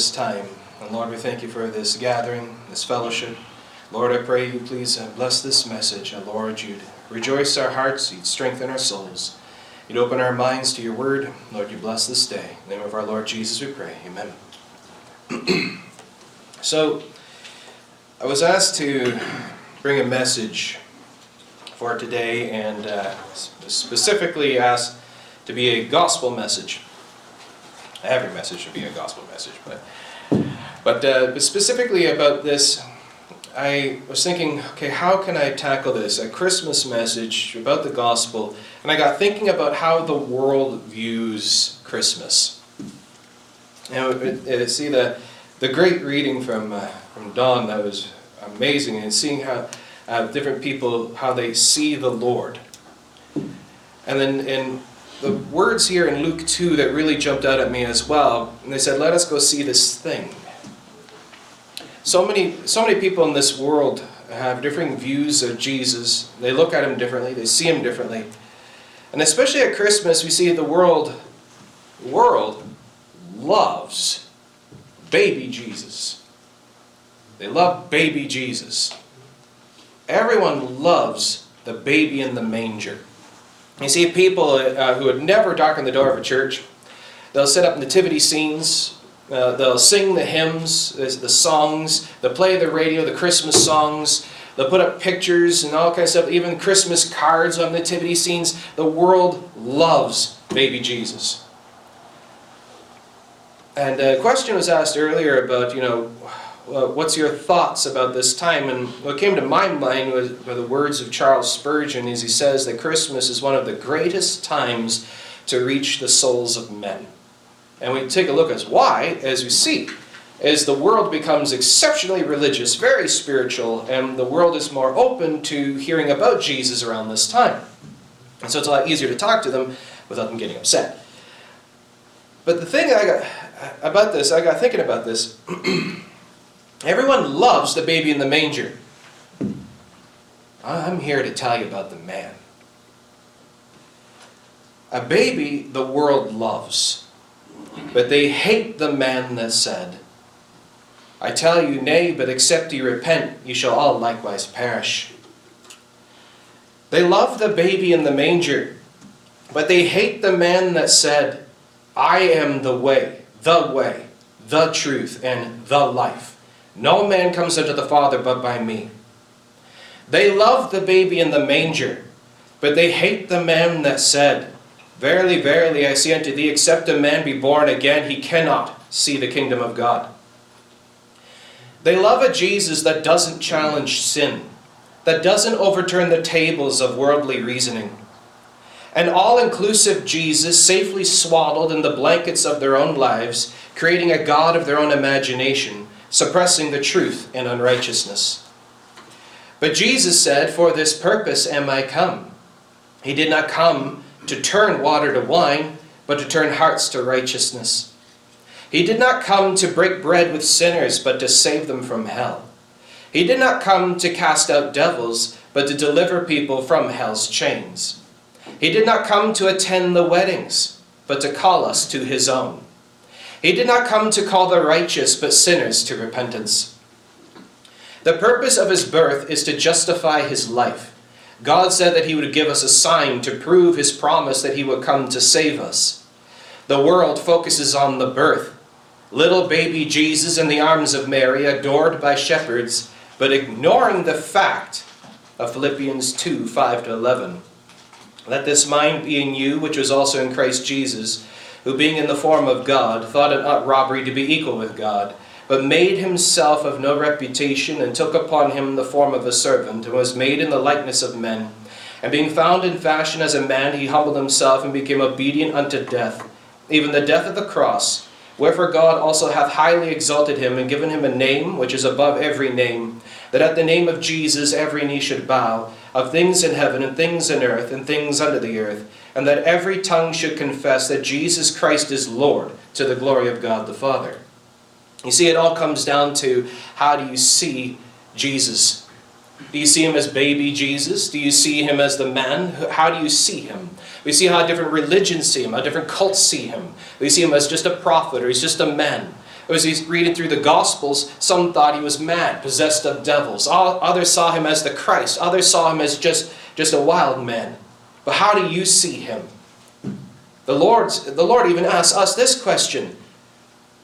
this time. And Lord, we thank you for this gathering, this fellowship. Lord, I pray you please uh, bless this message. And Lord, you'd rejoice our hearts, you'd strengthen our souls. You'd open our minds to your word. Lord, you bless this day. In the name of our Lord Jesus, we pray. Amen. so, I was asked to bring a message for today and uh, specifically asked to be a gospel message. Every message should be a gospel message, but but, uh, but specifically about this, I was thinking, okay, how can I tackle this? A Christmas message about the gospel, and I got thinking about how the world views Christmas. Now, uh, see the the great reading from uh, from Don that was amazing, and seeing how uh, different people how they see the Lord, and then in the words here in Luke 2 that really jumped out at me as well. And they said, Let us go see this thing. So many, so many people in this world have differing views of Jesus. They look at him differently, they see him differently. And especially at Christmas, we see the world, world loves baby Jesus. They love baby Jesus. Everyone loves the baby in the manger. You see people uh, who would never darken the door of a church, they'll set up nativity scenes, uh, they'll sing the hymns, the songs, they'll play the radio, the Christmas songs, they'll put up pictures and all kinds of stuff, even Christmas cards of nativity scenes. The world loves baby Jesus. And a question was asked earlier about, you know, uh, what's your thoughts about this time? And what came to my mind was, were the words of Charles Spurgeon as he says that Christmas is one of the greatest times to reach the souls of men. And we take a look at why, as we see, as the world becomes exceptionally religious, very spiritual, and the world is more open to hearing about Jesus around this time. And so it's a lot easier to talk to them without them getting upset. But the thing I got about this, I got thinking about this. Everyone loves the baby in the manger. I'm here to tell you about the man. A baby the world loves, but they hate the man that said, I tell you, nay, but except ye repent, ye shall all likewise perish. They love the baby in the manger, but they hate the man that said, I am the way, the way, the truth, and the life. No man comes unto the Father but by me. They love the baby in the manger, but they hate the man that said, Verily, verily, I say unto thee, except a man be born again, he cannot see the kingdom of God. They love a Jesus that doesn't challenge sin, that doesn't overturn the tables of worldly reasoning. An all inclusive Jesus, safely swaddled in the blankets of their own lives, creating a God of their own imagination, suppressing the truth in unrighteousness. But Jesus said, For this purpose am I come. He did not come to turn water to wine, but to turn hearts to righteousness. He did not come to break bread with sinners, but to save them from hell. He did not come to cast out devils, but to deliver people from hell's chains. He did not come to attend the weddings, but to call us to his own. He did not come to call the righteous, but sinners to repentance. The purpose of his birth is to justify his life. God said that he would give us a sign to prove his promise that he would come to save us. The world focuses on the birth. Little baby Jesus in the arms of Mary, adored by shepherds, but ignoring the fact of Philippians 2 5 to 11. Let this mind be in you, which was also in Christ Jesus who being in the form of God, thought it not robbery to be equal with God, but made himself of no reputation, and took upon him the form of a servant, and was made in the likeness of men. And being found in fashion as a man, he humbled himself, and became obedient unto death, even the death of the cross. Wherefore God also hath highly exalted him, and given him a name which is above every name, that at the name of Jesus every knee should bow, of things in heaven, and things in earth, and things under the earth and that every tongue should confess that Jesus Christ is Lord to the glory of God the Father. You see, it all comes down to how do you see Jesus? Do you see him as baby Jesus? Do you see him as the man? How do you see him? We see how different religions see him, how different cults see him. We see him as just a prophet or he's just a man. As he's reading through the Gospels, some thought he was mad, possessed of devils. Others saw him as the Christ. Others saw him as just, just a wild man. But how do you see him? The, Lord's, the Lord even asks us this question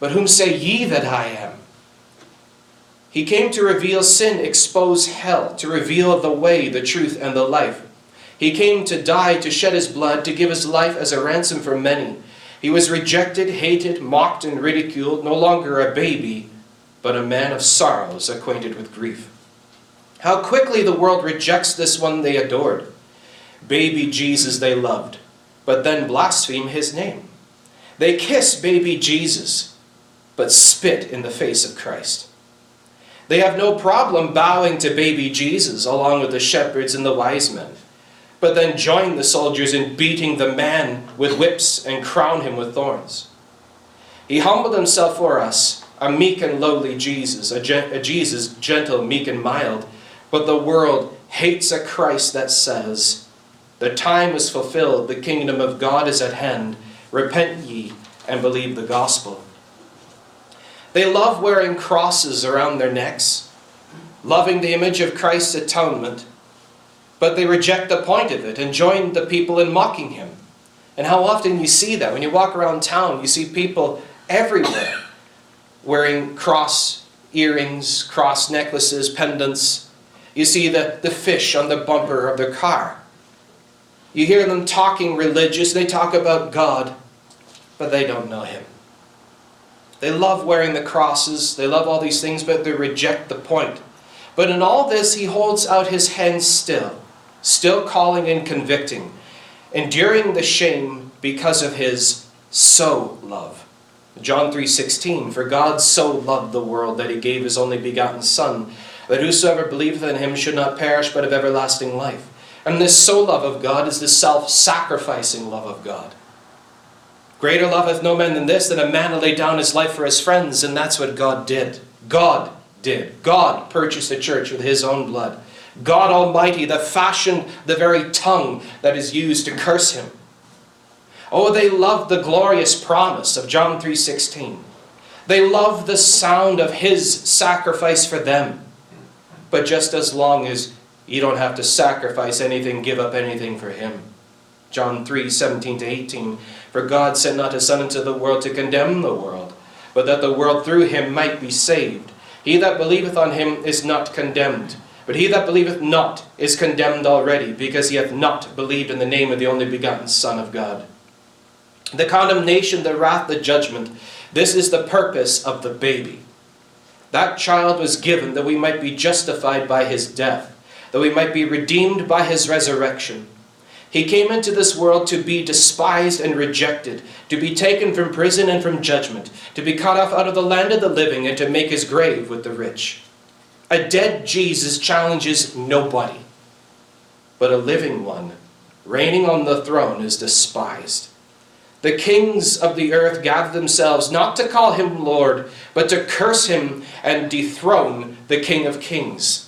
But whom say ye that I am? He came to reveal sin, expose hell, to reveal the way, the truth, and the life. He came to die, to shed his blood, to give his life as a ransom for many. He was rejected, hated, mocked, and ridiculed, no longer a baby, but a man of sorrows, acquainted with grief. How quickly the world rejects this one they adored. Baby Jesus they loved, but then blaspheme his name. They kiss baby Jesus, but spit in the face of Christ. They have no problem bowing to baby Jesus along with the shepherds and the wise men, but then join the soldiers in beating the man with whips and crown him with thorns. He humbled himself for us, a meek and lowly Jesus, a, a Jesus gentle, meek, and mild, but the world hates a Christ that says, The time is fulfilled, the kingdom of God is at hand. Repent ye and believe the gospel. They love wearing crosses around their necks, loving the image of Christ's atonement, but they reject the point of it and join the people in mocking him. And how often you see that when you walk around town, you see people everywhere wearing cross earrings, cross necklaces, pendants. You see the, the fish on the bumper of their car. You hear them talking religious, they talk about God, but they don't know Him. They love wearing the crosses, they love all these things, but they reject the point. But in all this, he holds out his hands still, still calling and convicting, enduring the shame because of his so love. John 3:16 For God so loved the world that he gave his only begotten son that whosoever believeth in him should not perish but have everlasting life. And this so love of God is the self-sacrificing love of God. Greater love hath no man than this, than a man to lay down his life for his friends, and that's what God did. God did. God purchased the church with his own blood. God Almighty that fashioned the very tongue that is used to curse him. Oh, they loved the glorious promise of John 3.16. They loved the sound of his sacrifice for them. But just as long as you don't have to sacrifice anything, give up anything for him. John 3, 17 to 18. For God sent not his Son into the world to condemn the world, but that the world through him might be saved. He that believeth on him is not condemned, but he that believeth not is condemned already, because he hath not believed in the name of the only begotten Son of God. The condemnation, the wrath, the judgment, this is the purpose of the baby. That child was given that we might be justified by his death, that we might be redeemed by his resurrection. He came into this world to be despised and rejected, to be taken from prison and from judgment, to be cut off out of the land of the living, and to make his grave with the rich. A dead Jesus challenges nobody, but a living one, reigning on the throne, is despised. The kings of the earth gather themselves not to call him Lord, but to curse him and dethrone the King of Kings.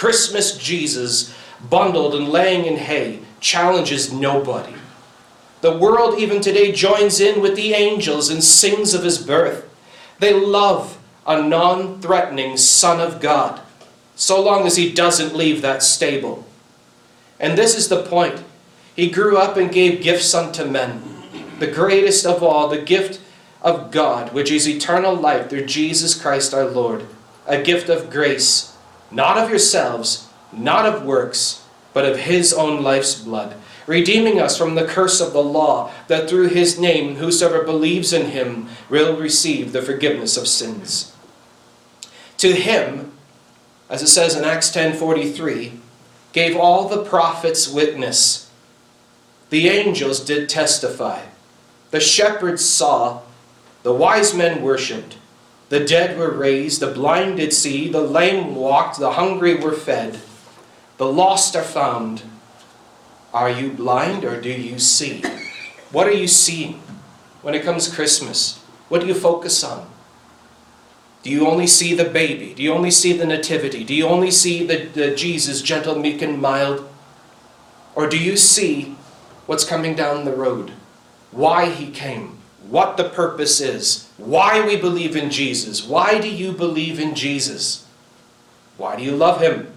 Christmas Jesus, bundled and laying in hay, challenges nobody. The world even today joins in with the angels and sings of his birth. They love a non threatening Son of God, so long as he doesn't leave that stable. And this is the point. He grew up and gave gifts unto men. The greatest of all, the gift of God, which is eternal life through Jesus Christ our Lord. A gift of grace, not of yourselves, not of works, but of his own life's blood, redeeming us from the curse of the law, that through his name whosoever believes in him will receive the forgiveness of sins. To him, as it says in Acts 10:43, gave all the prophets witness. The angels did testify. The shepherds saw, the wise men worshipped, the dead were raised, the blind did see, the lame walked, the hungry were fed the lost are found. Are you blind or do you see? What are you seeing when it comes Christmas? What do you focus on? Do you only see the baby? Do you only see the nativity? Do you only see the, the Jesus, gentle, meek, and mild? Or do you see what's coming down the road? Why he came? What the purpose is? Why we believe in Jesus? Why do you believe in Jesus? Why do you love him?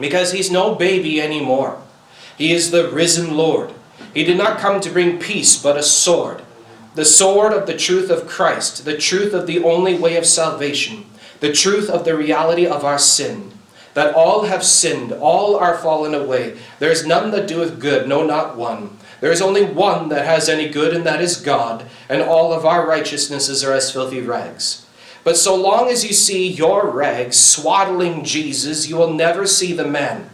Because he's no baby anymore. He is the risen Lord. He did not come to bring peace, but a sword. The sword of the truth of Christ, the truth of the only way of salvation, the truth of the reality of our sin. That all have sinned, all are fallen away. There is none that doeth good, no, not one. There is only one that has any good, and that is God, and all of our righteousnesses are as filthy rags. But so long as you see your rags swaddling Jesus, you will never see the man.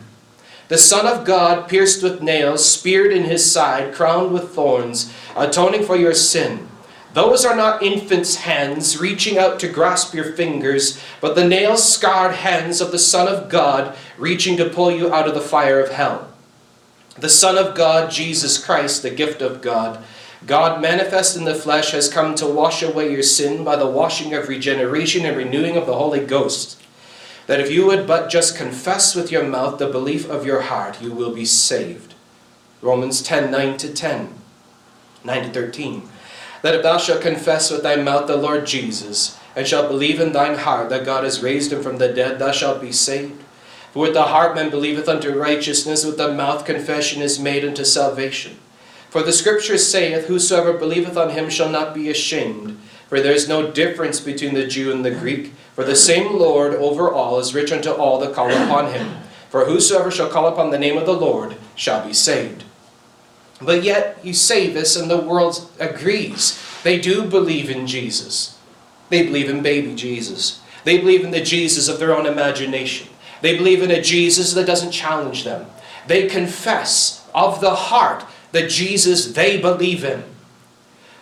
The Son of God, pierced with nails, speared in his side, crowned with thorns, atoning for your sin. Those are not infants' hands reaching out to grasp your fingers, but the nail scarred hands of the Son of God reaching to pull you out of the fire of hell. The Son of God, Jesus Christ, the gift of God, God manifest in the flesh, has come to wash away your sin by the washing of regeneration and renewing of the Holy Ghost that if you would but just confess with your mouth the belief of your heart, you will be saved. Romans 10 9 to 10, 9 to 13. That if thou shalt confess with thy mouth the Lord Jesus, and shalt believe in thine heart that God has raised him from the dead, thou shalt be saved. For with the heart man believeth unto righteousness, with the mouth confession is made unto salvation. For the scripture saith, Whosoever believeth on him shall not be ashamed. For there is no difference between the Jew and the Greek. For the same Lord over all is rich unto all that call upon him. For whosoever shall call upon the name of the Lord shall be saved. But yet you say this, and the world agrees. They do believe in Jesus. They believe in baby Jesus. They believe in the Jesus of their own imagination. They believe in a Jesus that doesn't challenge them. They confess of the heart the Jesus they believe in.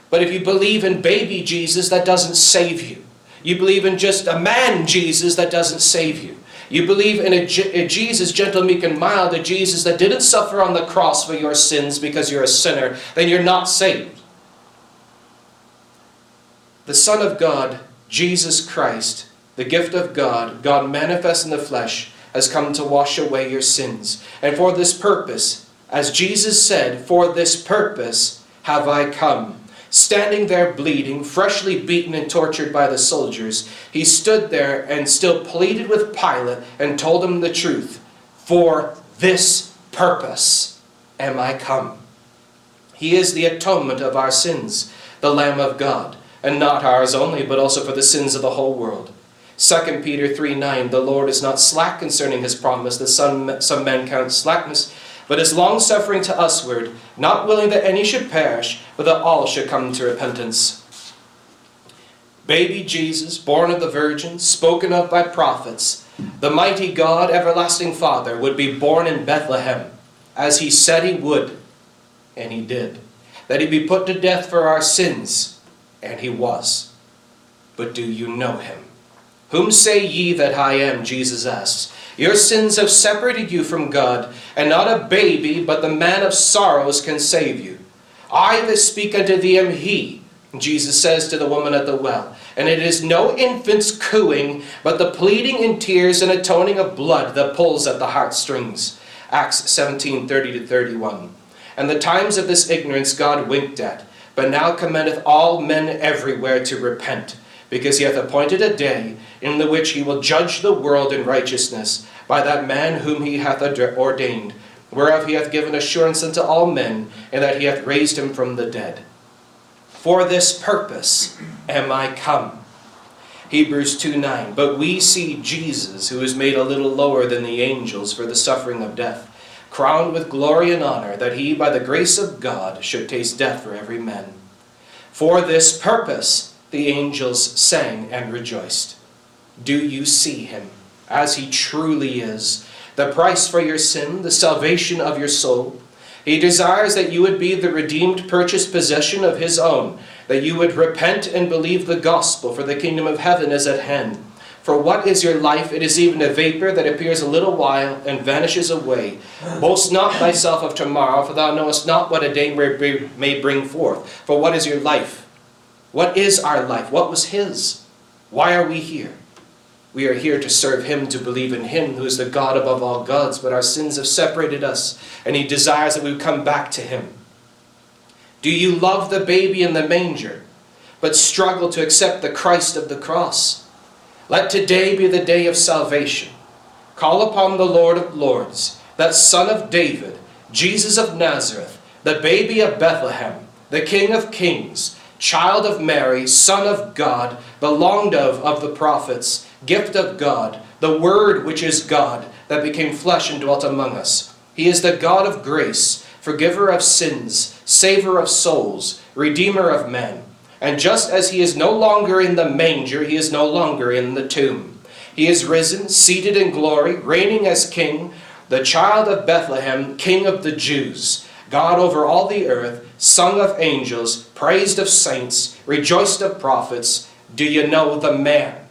But if you believe in baby Jesus, that doesn't save you. You believe in just a man Jesus that doesn't save you. You believe in a, a, Jesus, gentle, meek, and mild, a Jesus that didn't suffer on the cross for your sins because you're a sinner, then you're not saved. The Son of God, Jesus Christ, the gift of God, God manifest in the flesh, has come to wash away your sins. And for this purpose, as Jesus said, for this purpose have I come Standing there bleeding, freshly beaten and tortured by the soldiers, he stood there and still pleaded with Pilate and told him the truth. For this purpose am I come. He is the atonement of our sins, the Lamb of God, and not ours only, but also for the sins of the whole world. 2 Peter 3 9, the Lord is not slack concerning his promise, that some, some men count slackness but is longsuffering to usward, not willing that any should perish, but that all should come to repentance. Baby Jesus, born of the Virgin, spoken of by prophets, the mighty God, everlasting Father, would be born in Bethlehem, as he said he would, and he did. That he be put to death for our sins, and he was. But do you know him? Whom say ye that I am? Jesus asks. Your sins have separated you from God, and not a baby, but the man of sorrows can save you. I that speak unto thee am he, Jesus says to the woman at the well. And it is no infant's cooing, but the pleading in tears and atoning of blood that pulls at the heartstrings. Acts 17 30 to 31. And the times of this ignorance God winked at, but now commendeth all men everywhere to repent because he hath appointed a day in the which he will judge the world in righteousness by that man whom he hath ordained, whereof he hath given assurance unto all men, and that he hath raised him from the dead. For this purpose am I come. Hebrews 2 9. But we see Jesus, who is made a little lower than the angels for the suffering of death, crowned with glory and honor, that he, by the grace of God, should taste death for every man. For this purpose the angels sang and rejoiced. Do you see him as he truly is? The price for your sin, the salvation of your soul. He desires that you would be the redeemed, purchased possession of his own, that you would repent and believe the gospel, for the kingdom of heaven is at hand. For what is your life? It is even a vapor that appears a little while and vanishes away. Boast not thyself of tomorrow, for thou knowest not what a day may bring forth. For what is your life? What is our life? What was His? Why are we here? We are here to serve Him, to believe in Him, who is the God above all gods, but our sins have separated us, and He desires that we come back to Him. Do you love the baby in the manger, but struggle to accept the Christ of the cross? Let today be the day of salvation. Call upon the Lord of Lords, that Son of David, Jesus of Nazareth, the baby of Bethlehem, the King of Kings, child of Mary, Son of God, belonged of of the prophets, gift of God, the Word which is God, that became flesh and dwelt among us. He is the God of grace, forgiver of sins, saver of souls, redeemer of men. And just as he is no longer in the manger, he is no longer in the tomb. He is risen, seated in glory, reigning as king, the child of Bethlehem, king of the Jews, God over all the earth, sung of angels, praised of saints, rejoiced of prophets. Do you know the man?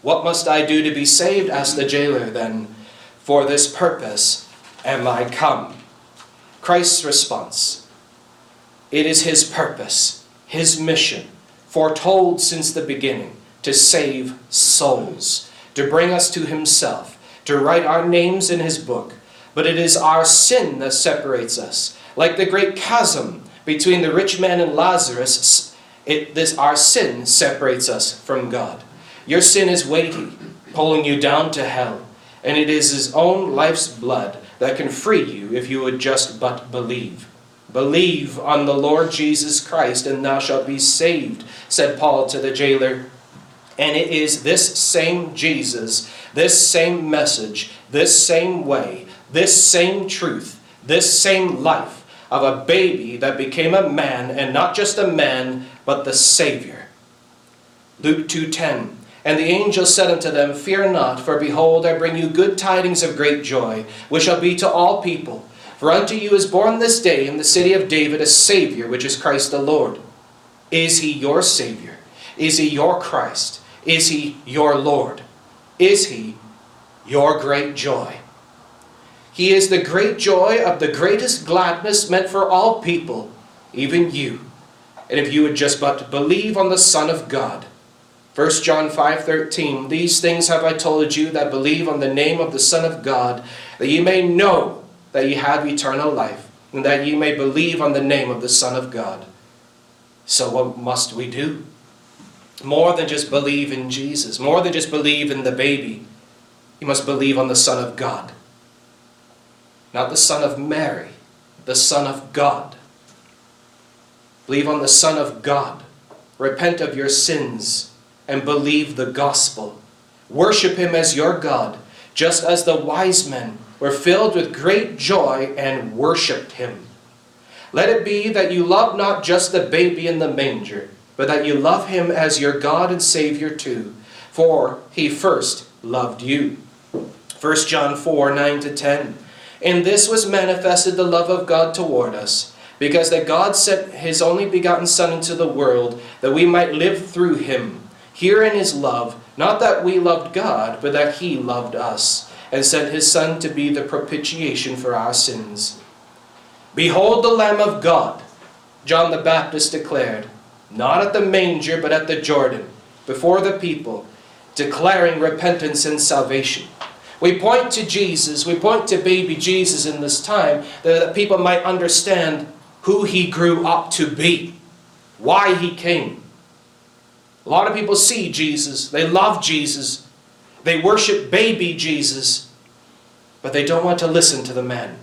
What must I do to be saved? asked the jailer then. For this purpose am I come. Christ's response It is his purpose, his mission, foretold since the beginning, to save souls, to bring us to himself, to write our names in his book. But it is our sin that separates us. Like the great chasm between the rich man and Lazarus, it, this, our sin separates us from God. Your sin is weighty, pulling you down to hell, and it is His own life's blood that can free you if you would just but believe. Believe on the Lord Jesus Christ, and thou shalt be saved, said Paul to the jailer. And it is this same Jesus, this same message, this same way, this same truth, this same life of a baby that became a man, and not just a man, but the Savior. Luke 2:10 and the angel said unto them, Fear not, for behold, I bring you good tidings of great joy, which shall be to all people. For unto you is born this day in the city of David a Savior, which is Christ the Lord. Is he your Savior? Is he your Christ? Is he your Lord? Is he your great joy? He is the great joy of the greatest gladness meant for all people, even you. And if you would just but believe on the Son of God, 1 John 5:13 These things have I told you that believe on the name of the Son of God that ye may know that ye have eternal life and that ye may believe on the name of the Son of God. So what must we do? More than just believe in Jesus, more than just believe in the baby. You must believe on the Son of God. Not the Son of Mary, the Son of God. Believe on the Son of God. Repent of your sins and believe the gospel. Worship him as your God, just as the wise men were filled with great joy and worshiped him. Let it be that you love not just the baby in the manger, but that you love him as your God and Savior too, for he first loved you. 1 John 4 9 to 10. In this was manifested the love of God toward us, because that God sent his only begotten Son into the world, that we might live through him. Herein is love, not that we loved God, but that He loved us, and sent His Son to be the propitiation for our sins. Behold the Lamb of God, John the Baptist declared, not at the manger, but at the Jordan, before the people, declaring repentance and salvation. We point to Jesus, we point to baby Jesus in this time, that people might understand who He grew up to be, why He came. A lot of people see Jesus, they love Jesus, they worship baby Jesus, but they don't want to listen to the man.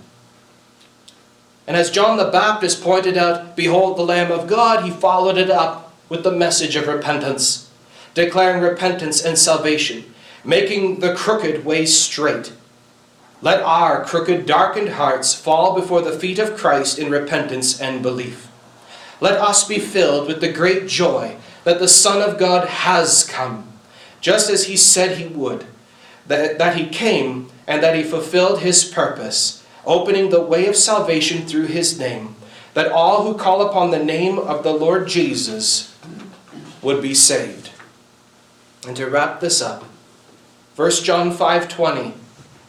And as John the Baptist pointed out, Behold the Lamb of God, he followed it up with the message of repentance, declaring repentance and salvation, making the crooked way straight. Let our crooked, darkened hearts fall before the feet of Christ in repentance and belief. Let us be filled with the great joy that the Son of God has come, just as he said he would, that, that he came and that he fulfilled his purpose, opening the way of salvation through his name, that all who call upon the name of the Lord Jesus would be saved. And to wrap this up, 1 John 5:20,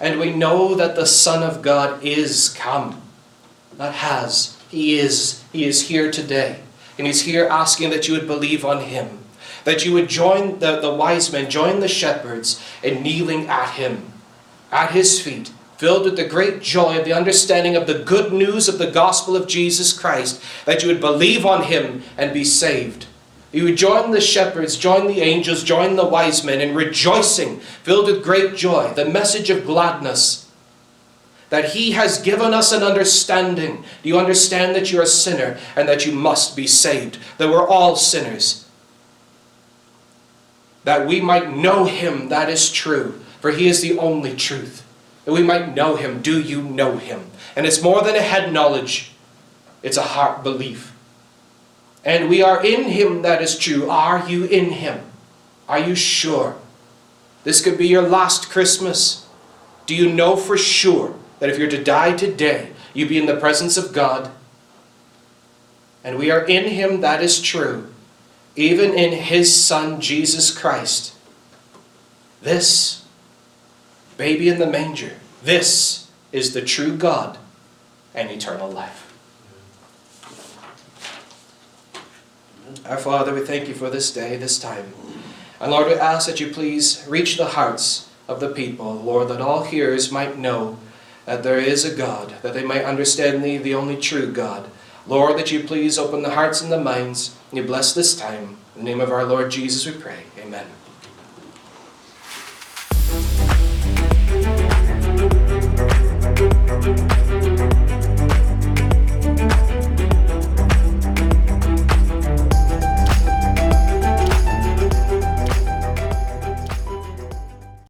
and we know that the Son of God is come, not has, he is, he is here today. And he's here asking that you would believe on him. that you would join the, the wise men, join the shepherds in kneeling at him, at his feet, filled with the great joy of the understanding of the good news of the gospel of Jesus Christ, that you would believe on him and be saved. You would join the shepherds, join the angels, join the wise men in rejoicing, filled with great joy, the message of gladness that He has given us an understanding. Do you understand that you're a sinner and that you must be saved? That we're all sinners. That we might know Him, that is true, for He is the only truth. That we might know Him. Do you know Him? And it's more than a head knowledge, it's a heart belief. And we are in Him, that is true. Are you in Him? Are you sure? This could be your last Christmas. Do you know for sure that if you're to die today, you'd be in the presence of God. And we are in Him, that is true, even in His Son, Jesus Christ. This baby in the manger, this is the true God and eternal life. Our Father, we thank you for this day, this time. And Lord, we ask that you please reach the hearts of the people, Lord, that all hearers might know that there is a God, that they might understand thee, the only true God. Lord, that you please open the hearts and the minds, and you bless this time. In the name of our Lord Jesus, we pray. Amen. Amen.